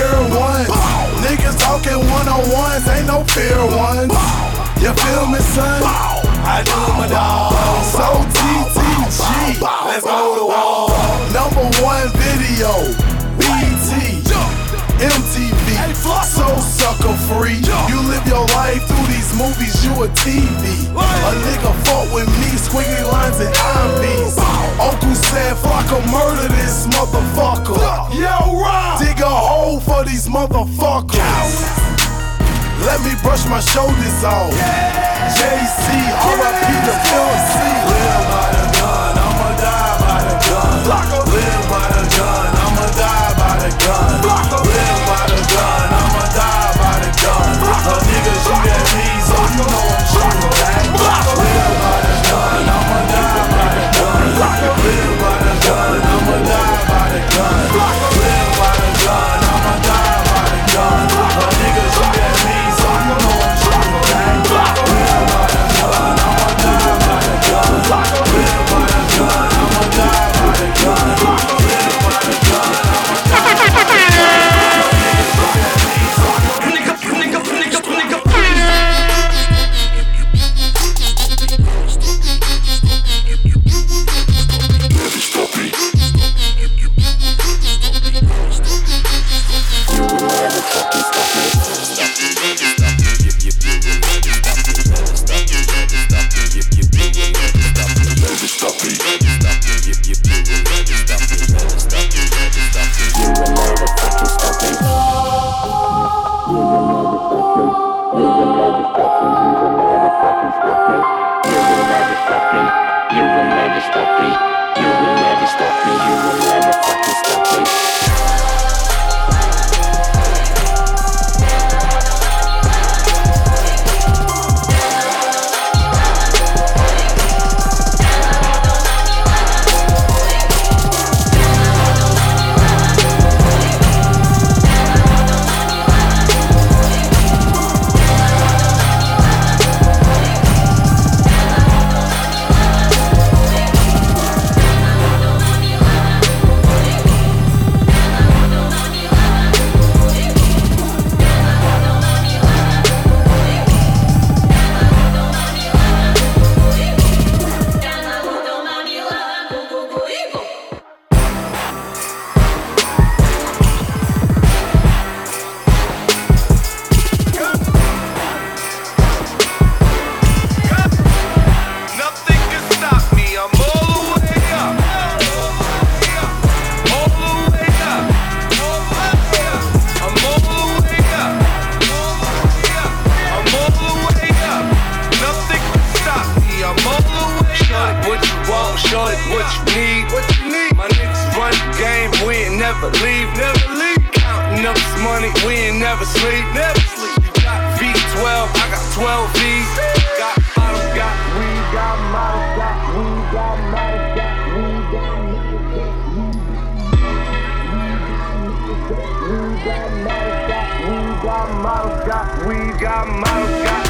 ear one. Niggas talking one on ones, ain't no fair one. You feel me, son? I do my dog. So TTG, let's go to war. Number one video floss. So sucker free. You live your life through these movies, you a TV. A nigga fought with me, squiggly lines and IVs. Uncle said, flock a murder this motherfucker. Yo, Rob. Dig a hole for these motherfuckers. Let me brush my shoulders off. Yeah. JC, RIP the LC. Live by the gun, I'ma die by the gun. Live by the gun, I'ma die by the gun. Live by the gun niggas, you got me. Never leave, never leave. Counting up this money, we ain't never sleep, never sleep. You got V12, I got 12 V's. Got bottles, got weed, got models, got weed, got models, got weed, got models, got weed, got models, got weed,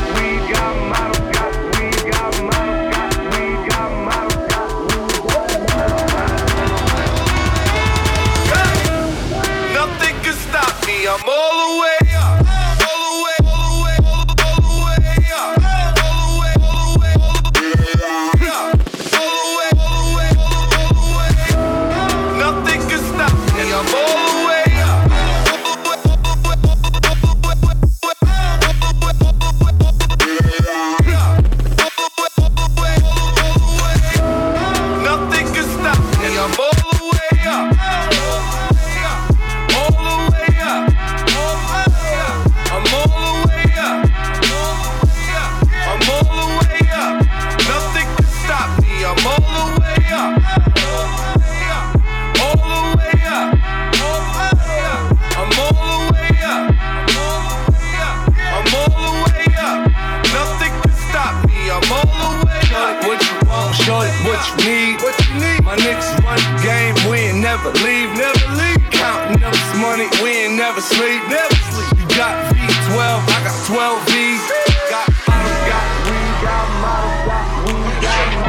sleep, never sleep. You got V12, I got 12 V's. Got bottles, got weed, got models, got weed, got.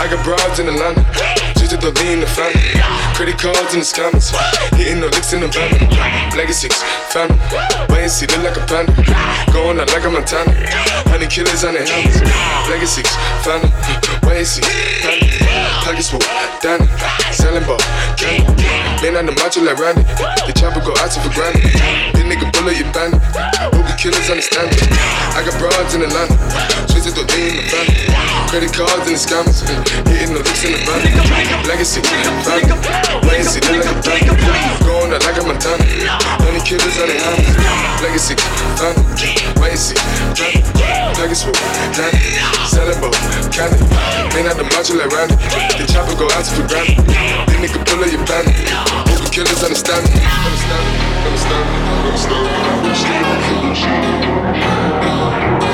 I got broads in Atlanta. Just the lean the family. Credit cards in the scammers. Hitting the licks in the van. Legacies, family. Wait and see, look like a panda. Going out like a Montana. Honey killers on their helmets. Legacies, family. Wait and see, family. Pockets full, Danny. Selling ball, candy. Been on the macho like Randy. The chopper go out to for granted. This nigga bullet you bandit. Hoopy killers understand it. I got broads in Atlanta. Twisted the lean in the family. Credit cards and the scammers. Hitting the licks in the van. Legacy, family. Full, Danny. Selling ball, candy. Been the Randy. The chopper go out. This nigga pull up your killers understand me. Understand me. Understand me. Understand me.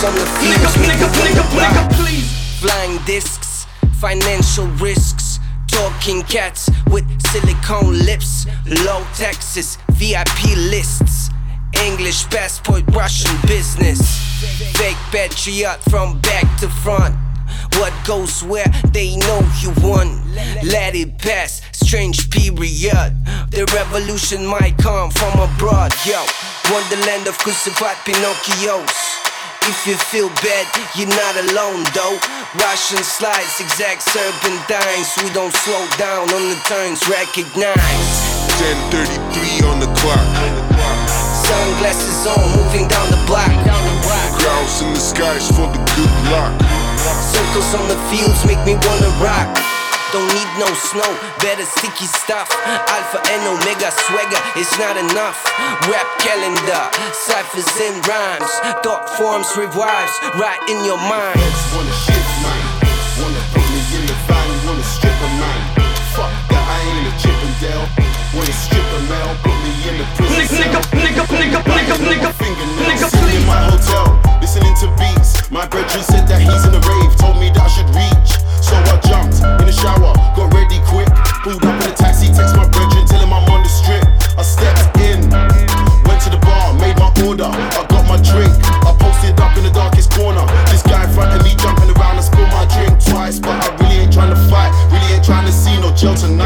Circles on the fuse, nigga, nigga, nigga, nigga, please. Flying discs, financial risks. Talking cats with silicone lips, low taxes, VIP lists. English passport, Russian business. Fake patriot from back to front. What goes where they know you won. Let it pass, strange period. The revolution might come from abroad, yo. Wonderland of crucified Pinocchios. If you feel bad, you're not alone though. Russian slides, exact serpentines. We don't slow down on the turns, recognize. 10:33 on the clock. Sunglasses on, moving down the block. Clouds in the skies for the good luck. Circles on the fields make me wanna rock. Don't need no snow, better sticky stuff. Alpha and Omega swagger, it's not enough. Rap calendar, ciphers and rhymes. Thought forms revives right in your mind. Wanna shift mine, wanna put me in the van, wanna strip a man. Fuck that, I ain't a Chippendale. Wanna strip a male, put me in the prison cell. nigga, nigga, nigga, nigga, Fingernails. Sitting in my hotel, listening to beats. My brethren said that he's in a In the shower, got ready quick. Pulled up in a taxi, text my brethren, tell him I'm on the strip. I stepped in, went to the bar, made my order. I got my drink, I posted up in the darkest corner. This guy in front of me jumping around, I spilled my drink twice. But I really ain't trying to fight, really ain't trying to see no jail tonight.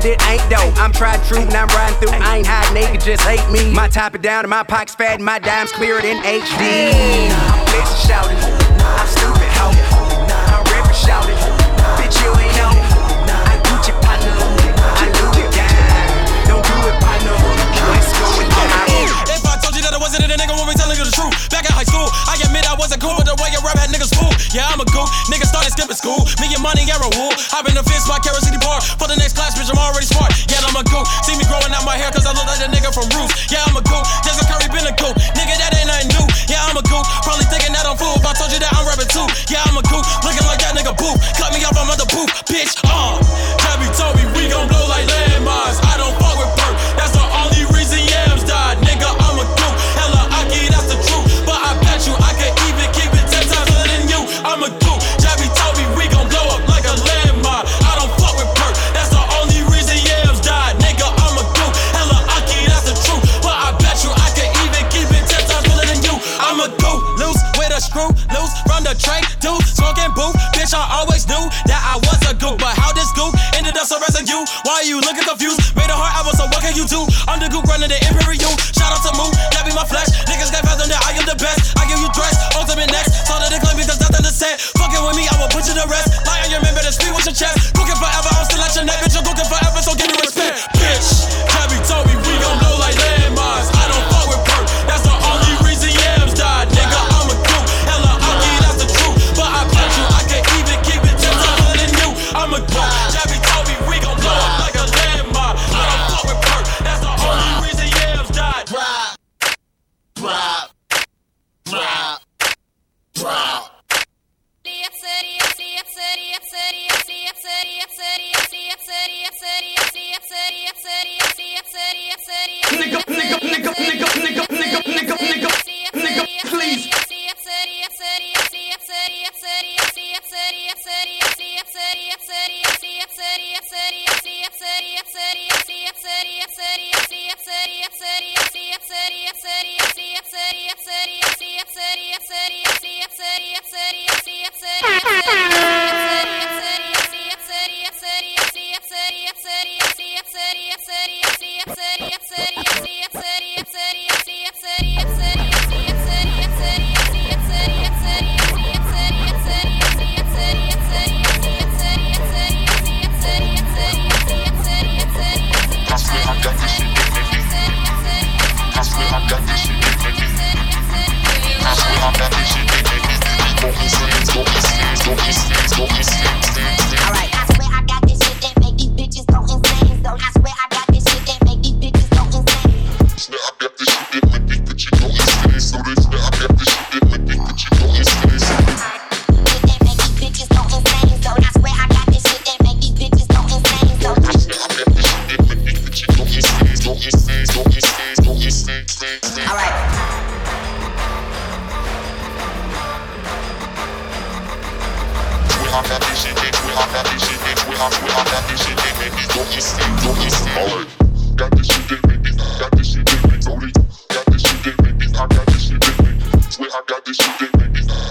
But it ain't though. I'm tried true and I'm riding through. I ain't they can just hate me. My top it down and my pockets fat and my dimes clearer than HD. I'm flexing, shouting. I'm stupid, hoe. I'm rapping, shouting. Bitch, you ain't know. I Gucci partner. I Louis down. Don't do it, partner. Let's go it. If I told you that I wasn't it, a nigga won't be high school. I admit I wasn't cool, but the way your rap had niggas fool. Yeah, I'm a goof. Niggas started skipping school. Me and money, Aaron Wool. I've been a fist by Carrot City Park. For the next class, bitch, I'm already smart. Yeah, I'm a goof. See me growing out my hair, cause I look like a nigga from Roof. Yeah, I'm a goof. Jason Curry been a goof. Nigga, that ain't nothing new. Yeah, I'm a goof. Probably thinking that I'm fool. If I told you that I'm rapping too. Yeah, I'm Made a heart. I was so what can you do? Underground running the Imperial. Shout out to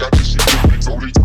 got this shit going, go to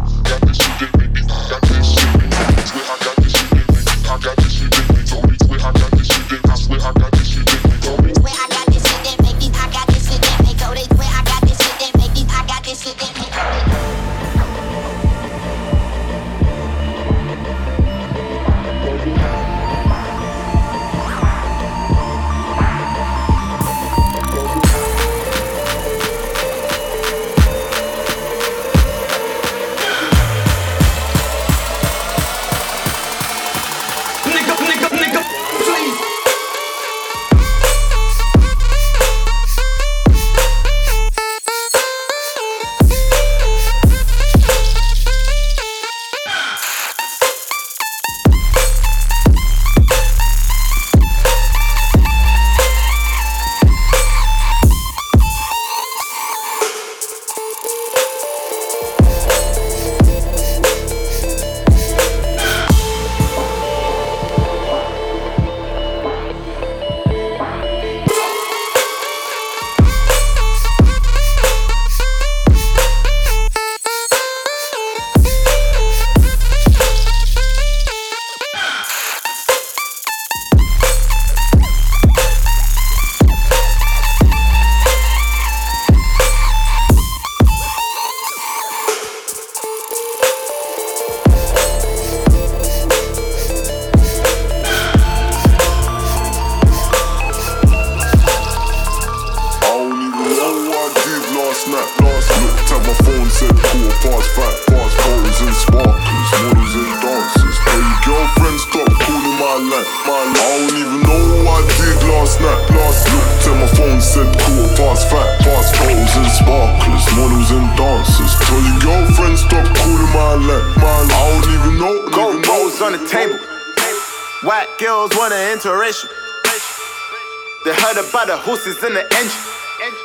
braces in the engine.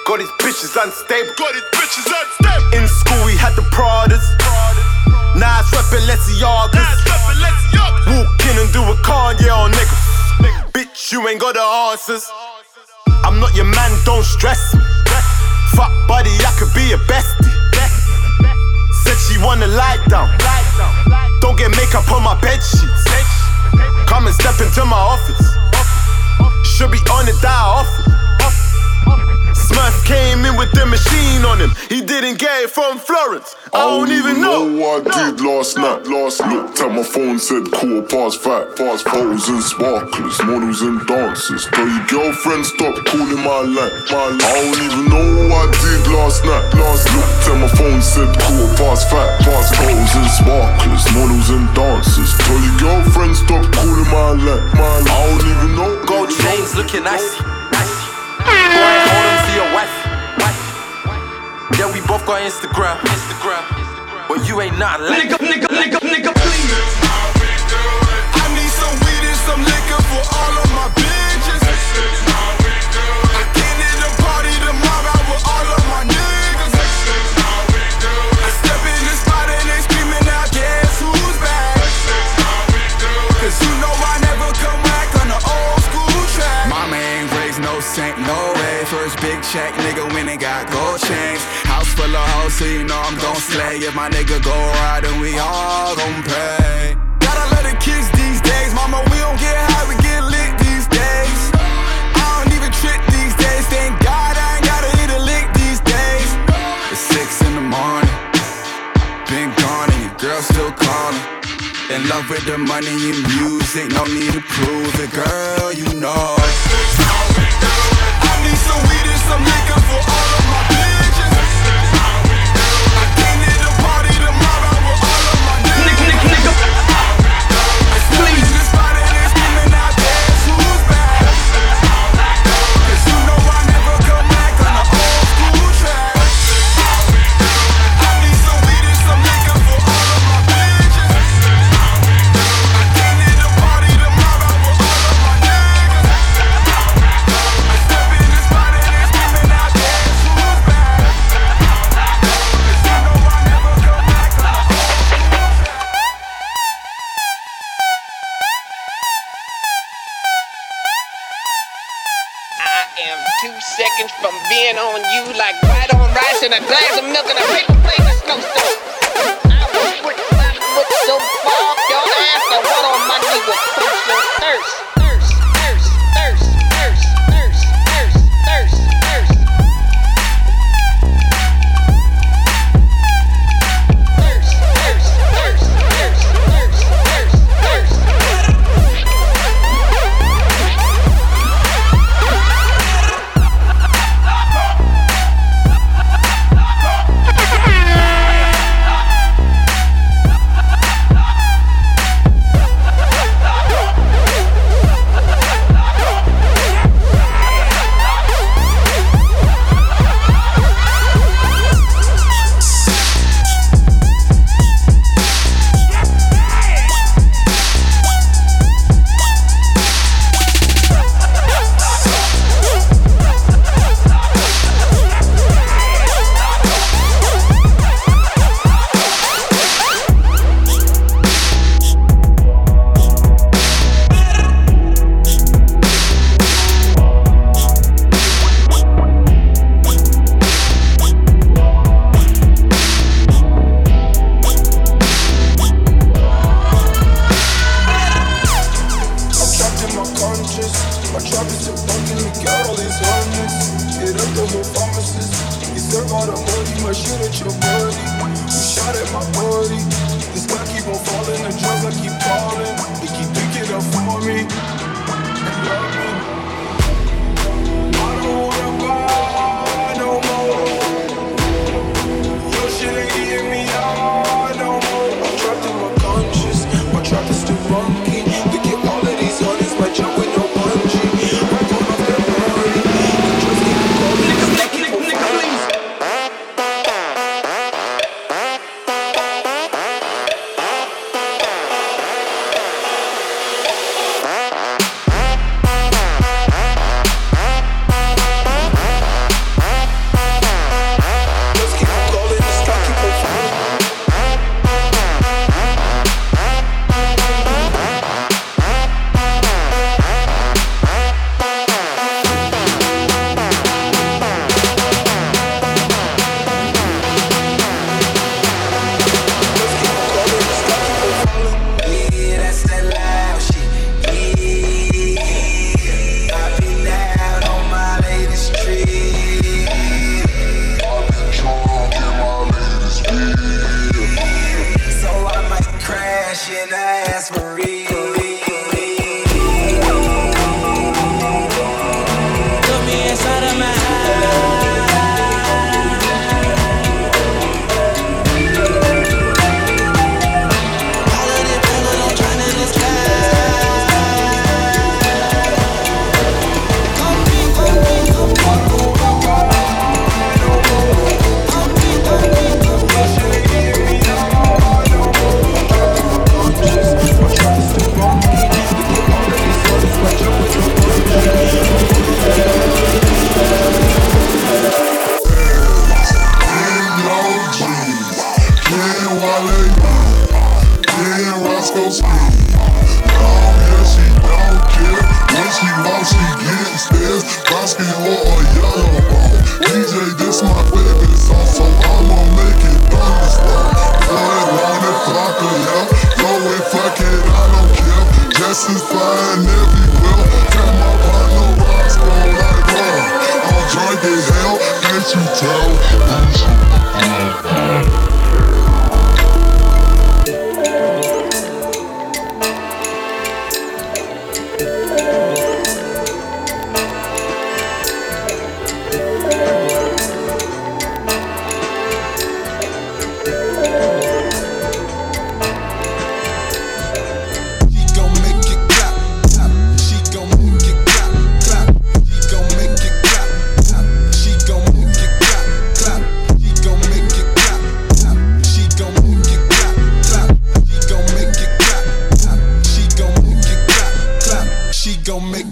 Got these bitches unstable. Got these bitches unstable. In school we had the Pradas. Nas reppin' Lesiagas. Walk in and do a Kanye on niggas. Bitch, you ain't got the answers. I'm not your man, don't stress me. Fuck buddy, I could be your bestie. Said she wanna lie down. Don't get makeup on my bed sheets. Come and step into my office. Should be on the die office. Smurf came in with the machine on him. He didn't get it from Florence. I oh, don't even know. what I did last night. Last looked at my phone, said quarter past five. Past foes and sparklers, models and dancers. Tell your girlfriend stop calling my line. My line. I don't even know what I did last night. Last looked at my phone, said quarter past five. Past foes and sparklers, models and dancers. Tell your girlfriend stop calling my line. My line. I don't even know. Gold chains looking icy. Boy, hold on to your wife. Yeah, we both got Instagram. Instagram. But you ain't not like Nigga, nigga, nigga, nigga, please. I need some weed and some liquor for all of my bitches. First big check, nigga, when it got gold chains. House full of hoes, so you know I'm gon' slay. If my nigga go right, then we all gon' pay. Gotta let it kiss these days, mama. We don't get high, we get lit these days. I don't even trip these days. Thank God I ain't gotta hit a lick these days. It's six in the morning. Been gone and your girl still calling. In love with the money and music, no need to prove it, girl. You know. I need some weed and some liquor for being on you like white on rice and a glass of milk and a paper plate of snowstorm. I will put my foot so far your ass that one on my knee. Thirst, thirst,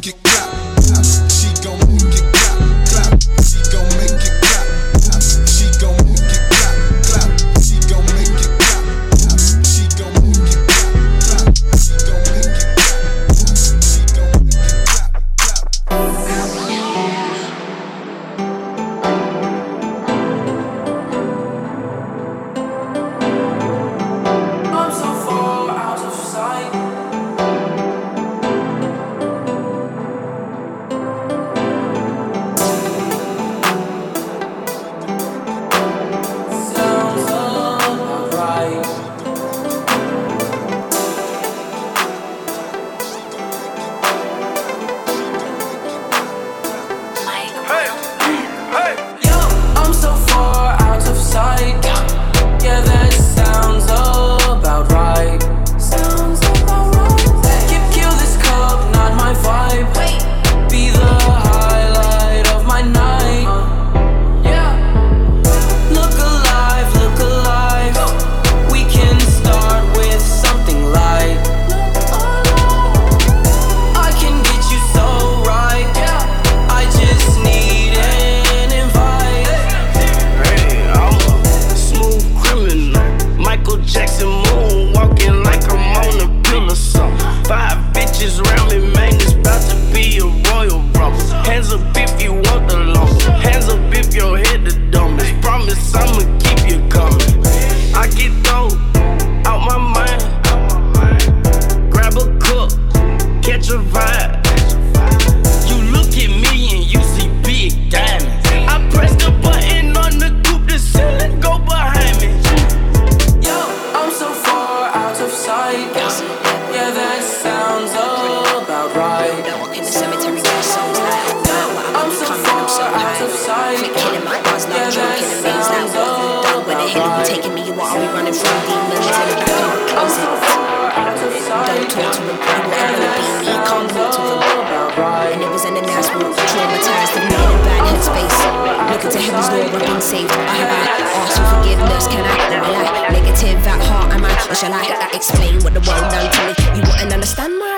kick was in the last room, traumatized and made in bad headspace. Looking to heaven's door, I've been saved. I have I asked for forgiveness, can I? Will I? Negative at heart, am I? Or shall I? I explain what the world done to me? You wouldn't understand my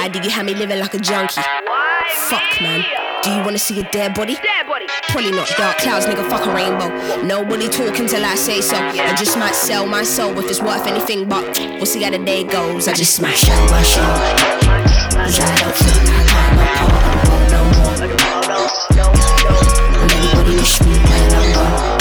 dead body? Dead body. Probably not dark clouds, nigga, fuck a rainbow. Nobody talking till I say so. I just might sell my soul if it's worth anything, but we'll see how the day goes. I just might show my show. Cause I don't feel like I'm a part of no more. Will anybody wish me my number? Will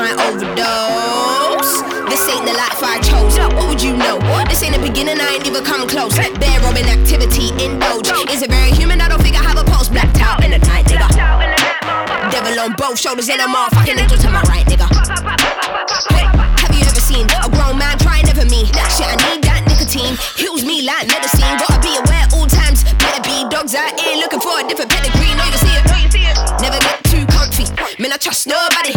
my overdose. This ain't the life I chose. What would you know? This ain't the beginning, I ain't even come close. Bear robbing activity, indulge. Is it very human? I don't think I have a pulse. Blacked out in the night, nigga. Devil on both shoulders and a motherfucking angel to my right, nigga. Hey, have you ever seen a grown man try never me? That shit, I need that nicotine. Heals me like medicine. Gotta be aware all times. Better be dogs out here looking for a different pedigree. It, you see it. Never get too comfy. Man, I trust nobody.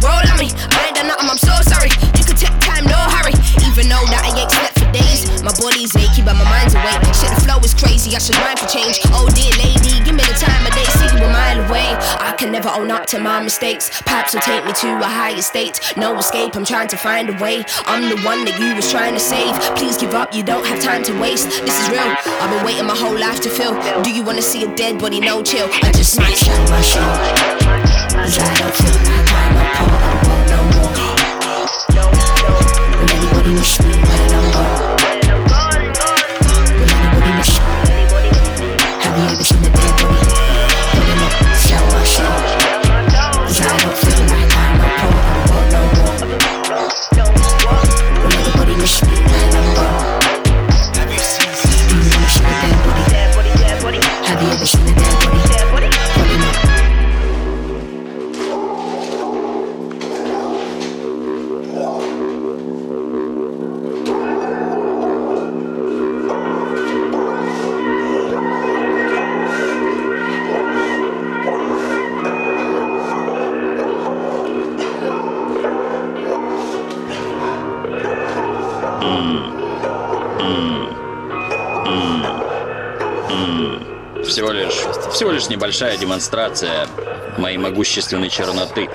Roll on me. I ain't done nothing, I'm so sorry. You could take time, no hurry. Even though that I ain't slept for days. My body's achy, but my mind's awake. Shit, the flow is crazy. I should rhyme for change. Oh dear lady, give me the time of day. Never own up to my mistakes. Perhaps will take me to a higher state. No escape, I'm trying to find a way. I'm the one that you was trying to save. Please give up, you don't have time to waste. This is real. I've been waiting my whole life to feel. Do you wanna see a dead body? No chill. I just might show my show. Cause I don't feel like I'm a part no more. Anybody wish me лишь небольшая демонстрация моей могущественной черноты.